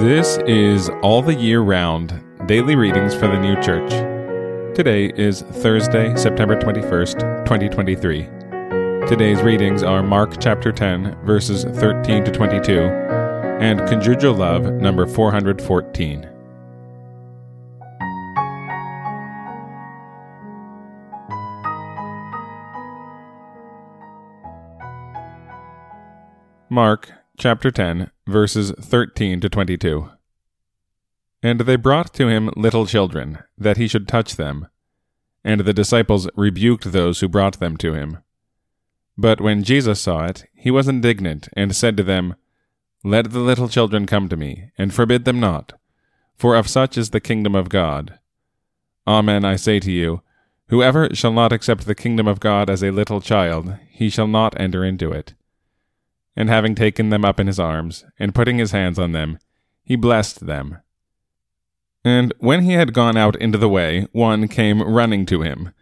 This is All the Year Round Daily Readings for the New Church. Today is Thursday, September 21st, 2023. Today's readings are Mark chapter 10, verses 13 to 22, and Conjugial Love, number 414. Mark chapter 10, verses 13 to 22. And they brought to him little children, that he should touch them. And the disciples rebuked those who brought them to him. But when Jesus saw it, he was indignant, and said to them, Let the little children come to me, and forbid them not, for of such is the kingdom of God. Amen, I say to you, whoever shall not accept the kingdom of God as a little child, he shall not enter into it. And having taken them up in his arms, and putting his hands on them, he blessed them. And when he had gone out into the way, one came running to him.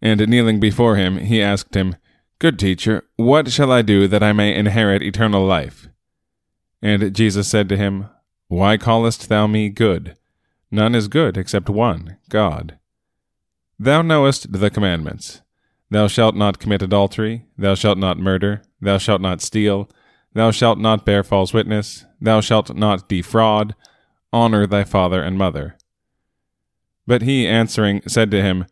And kneeling before him, he asked him, Good teacher, what shall I do that I may inherit eternal life? And Jesus said to him, Why callest thou me good? None is good except one, God. Thou knowest the commandments. Thou shalt not commit adultery, thou shalt not murder, thou shalt not steal, Thou shalt not bear false witness. Thou shalt not defraud. Honor thy father and mother. But he answering said to him,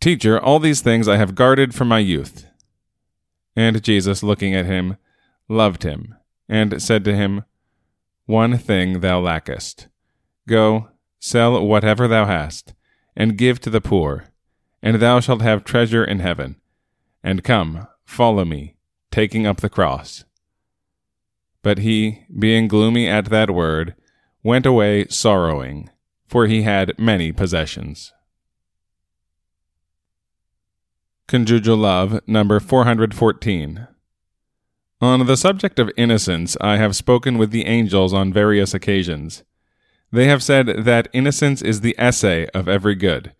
Teacher, all these things I have guarded from my youth. And Jesus, looking at him, loved him, and said to him, One thing thou lackest. Go, sell whatever thou hast, and give to the poor, and thou shalt have treasure in heaven. And come, follow me, taking up the cross. But he, being gloomy at that word, went away sorrowing, for he had many possessions. Conjugial Love, number 414. On the subject of innocence, I have spoken with the angels on various occasions. They have said that innocence is the esse of every good,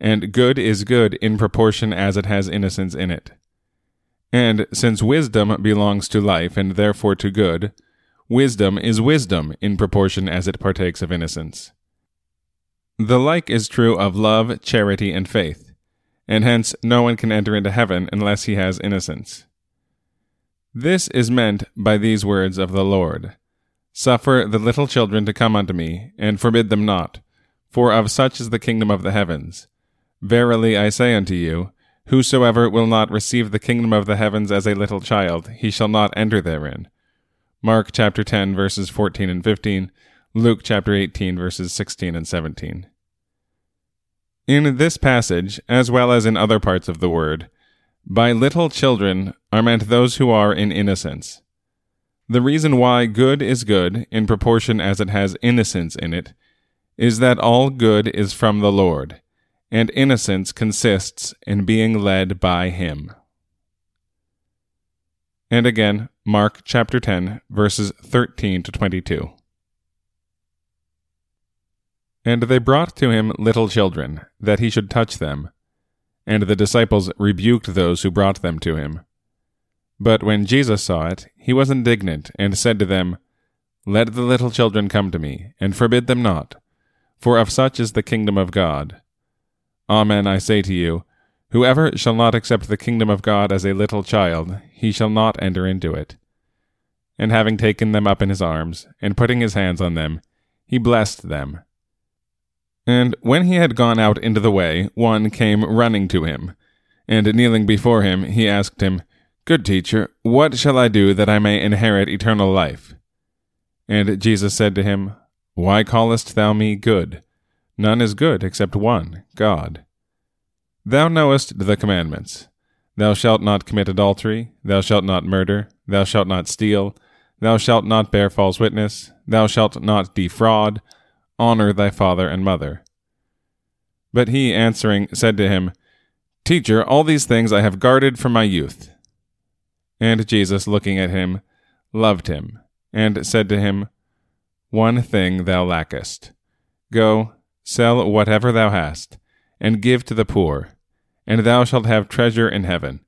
and good is good in proportion as it has innocence in it. And since wisdom belongs to life and therefore to good, wisdom is wisdom in proportion as it partakes of innocence. The like is true of love, charity, and faith, and hence no one can enter into heaven unless he has innocence. This is meant by these words of the Lord Suffer the little children to come unto me, and forbid them not, for of such is the kingdom of the heavens. Verily I say unto you, Whosoever will not receive the kingdom of the heavens as a little child, he shall not enter therein. Mark chapter 10 verses 14 and 15, Luke chapter 18 verses 16 and 17. In this passage, as well as in other parts of the word, by little children are meant those who are in innocence. The reason why good is good, in proportion as it has innocence in it, is that all good is from the Lord and innocence consists in being led by him. And again, Mark chapter 10, verses 13 to 22. And they brought to him little children, that he should touch them. And the disciples rebuked those who brought them to him. But when Jesus saw it, he was indignant, and said to them, Let the little children come to me, and forbid them not, for of such is the kingdom of God. Amen, I say to you, whoever shall not accept the kingdom of God as a little child, he shall not enter into it. And having taken them up in his arms, and putting his hands on them, he blessed them. And when he had gone out into the way, one came running to him. And kneeling before him, he asked him, Good teacher, what shall I do that I may inherit eternal life? And Jesus said to him, Why callest thou me good? None is good except one, God. Thou knowest the commandments. Thou shalt not commit adultery, thou shalt not murder, thou shalt not steal, thou shalt not bear false witness, thou shalt not defraud, honor thy father and mother. But he answering said to him, Teacher, all these things I have guarded from my youth. And Jesus, looking at him, loved him, and said to him, One thing thou lackest. Go, Sell whatever thou hast, and give to the poor, and thou shalt have treasure in heaven.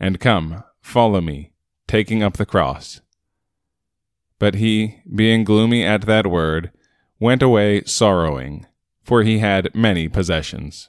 And come, follow me, taking up the cross. But he, being gloomy at that word, went away sorrowing, for he had many possessions.